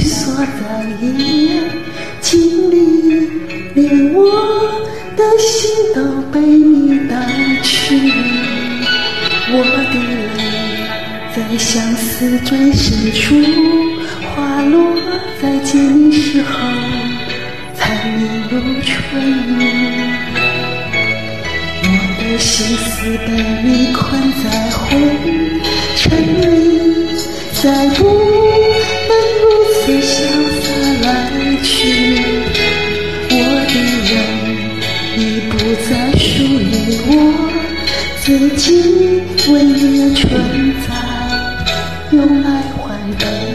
锁在眼睛里连我的心都被你带去我的泪在相思最深处花落在见你时候才明如春雨我的心思被你困在湖自己为了存在，用来换。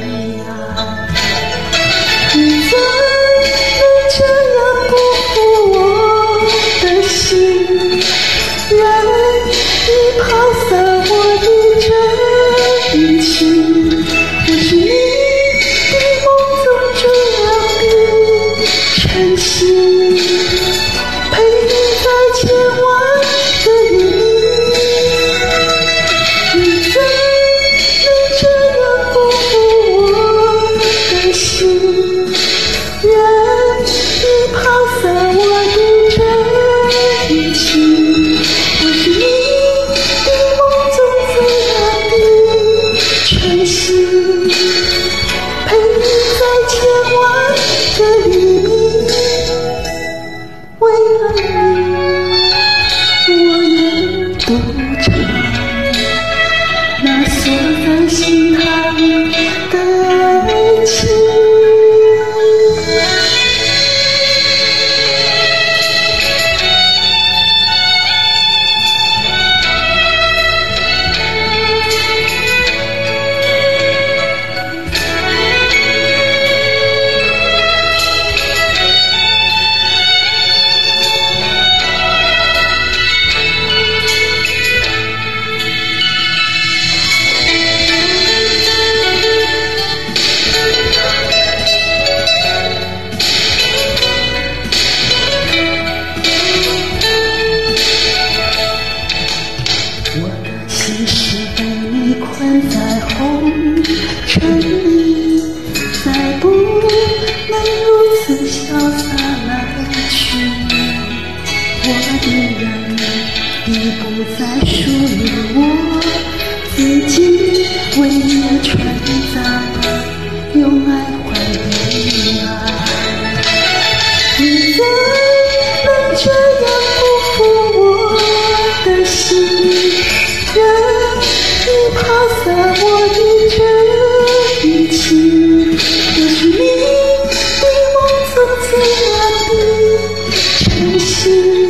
锁在心海。在红尘。心。